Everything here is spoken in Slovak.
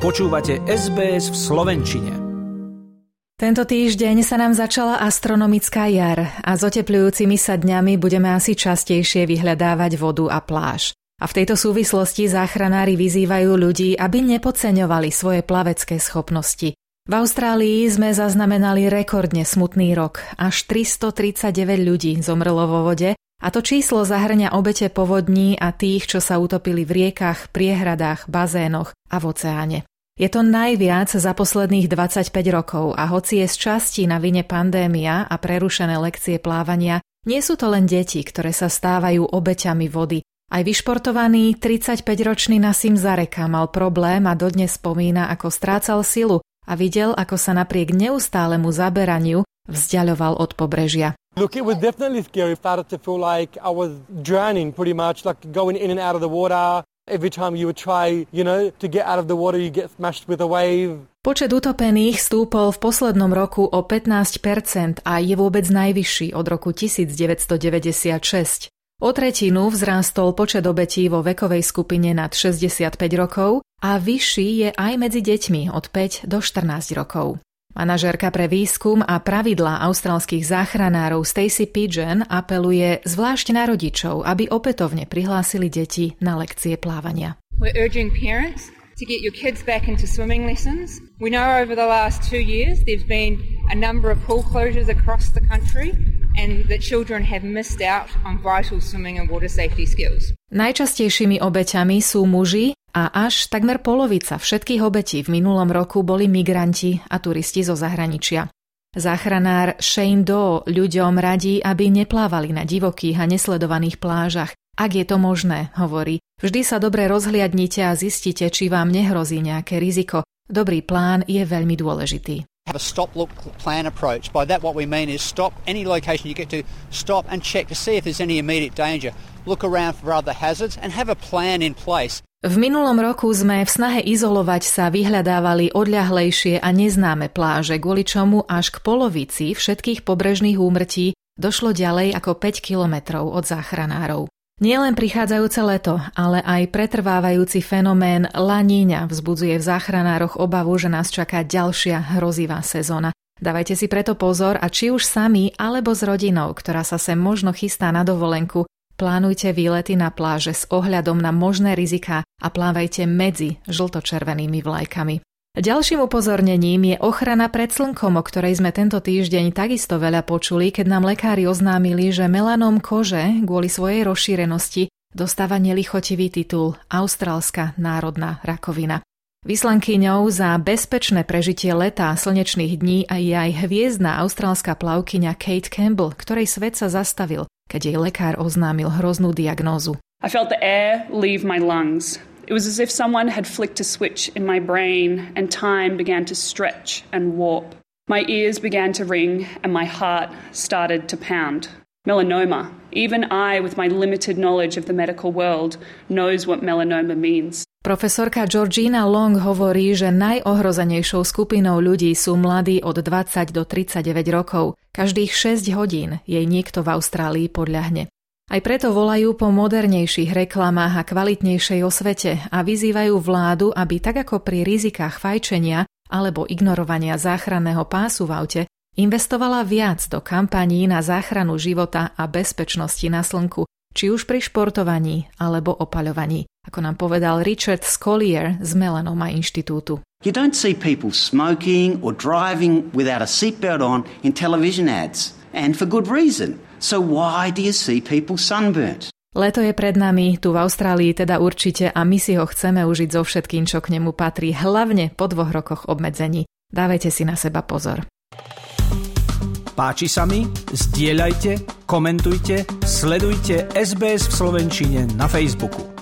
Počúvate SBS v Slovenčine. Tento týždeň sa nám začala astronomická jar a s oteplujúcimi sa dňami budeme asi častejšie vyhľadávať vodu a pláž. A v tejto súvislosti záchranári vyzývajú ľudí, aby nepodceňovali svoje plavecké schopnosti. V Austrálii sme zaznamenali rekordne smutný rok. Až 339 ľudí zomrlo vo vode a to číslo zahrňa obete povodní a tých, čo sa utopili v riekach, priehradách, bazénoch a v oceáne. Je to najviac za posledných 25 rokov a hoci je z časti na vine pandémia a prerušené lekcie plávania, nie sú to len deti, ktoré sa stávajú obeťami vody. Aj vyšportovaný 35-ročný Nasim Zareka mal problém a dodnes spomína, ako strácal silu a videl, ako sa napriek neustálemu zaberaniu vzdialoval od pobrežia. Look, it was definitely scary. Started to feel like I was drowning pretty much, like going in and out of the water. Every time you would try, you know, to get out of the water, you get smashed with a wave. Počet utopených stúpol v poslednom roku o 15% a je vôbec najvyšší od roku 1996. O tretinu vzrástol počet obetí vo vekovej skupine nad 65 rokov a vyšší je aj medzi deťmi od 5 do 14 rokov. Manažérka pre výskum a pravidlá austrálskych záchranárov Stacey Pigeon apeluje zvlášť na rodičov, aby opätovne prihlásili deti na lekcie plávania. We're urging parents to get your kids back into swimming lessons. We know over the last two years there's been a number of pool closures across the country and that children have missed out on vital swimming and water safety skills. Najčastejšími obeťami sú muži, a až takmer polovica všetkých obetí v minulom roku boli migranti a turisti zo zahraničia. Záchranár Shane Doe ľuďom radí, aby neplávali na divokých a nesledovaných plážach. Ak je to možné, hovorí, vždy sa dobre rozhliadnite a zistite, či vám nehrozí nejaké riziko. Dobrý plán je veľmi dôležitý. Have a stop, look, plan approach. By that, what we mean is stop any location you get to, stop and check to see if there's any immediate danger. Look around for other hazards and have a plan in place. V minulom roku sme v snahe izolovať sa vyhľadávali odľahlejšie a neznáme pláže, kvôli čomu až k polovici všetkých pobrežných úmrtí došlo ďalej ako 5 kilometrov od záchranárov. Nielen prichádzajúce leto, ale aj pretrvávajúci fenomén laníňa vzbudzuje v záchranároch obavu, že nás čaká ďalšia hrozivá sezóna. Dávajte si preto pozor a či už sami alebo s rodinou, ktorá sa sem možno chystá na dovolenku, Plánujte výlety na pláže s ohľadom na možné rizika a plávajte medzi žltočervenými vlajkami. Ďalším upozornením je ochrana pred slnkom, o ktorej sme tento týždeň takisto veľa počuli, keď nám lekári oznámili, že melanom kože kvôli svojej rozšírenosti dostáva nelichotivý titul Austrálska národná rakovina. Vyslankyňou za bezpečné prežitie leta a slnečných dní je aj hviezdna austrálska plavkyňa Kate Campbell, ktorej svet sa zastavil keď jej lekár oznámil hroznú diagnózu. I felt the air leave my lungs. It was as if someone had flicked a switch in my brain and time began to stretch and warp. My ears began to ring and my heart started to pound. Melanoma. Even I, with my limited knowledge of the medical world, knows what melanoma means. Profesorka Georgina Long hovorí, že najohrozenejšou skupinou ľudí sú mladí od 20 do 39 rokov. Každých 6 hodín jej niekto v Austrálii podľahne. Aj preto volajú po modernejších reklamách a kvalitnejšej osvete a vyzývajú vládu, aby tak ako pri rizikách fajčenia alebo ignorovania záchranného pásu v aute, investovala viac do kampaní na záchranu života a bezpečnosti na slnku, či už pri športovaní alebo opaľovaní, ako nám povedal Richard Scollier z Melanoma inštitútu. You don't see people smoking or driving without a seatbelt on in television ads, and for good reason. So why do you see people sunburnt? Leto je pred nami, tu v Austrálii teda určite a my si ho chceme užiť so všetkým, čo k nemu patrí, hlavne po dvoch rokoch obmedzení. Dávajte si na seba pozor. Páči sa mi? Zdieľajte, komentujte, sledujte SBS v Slovenčine na Facebooku.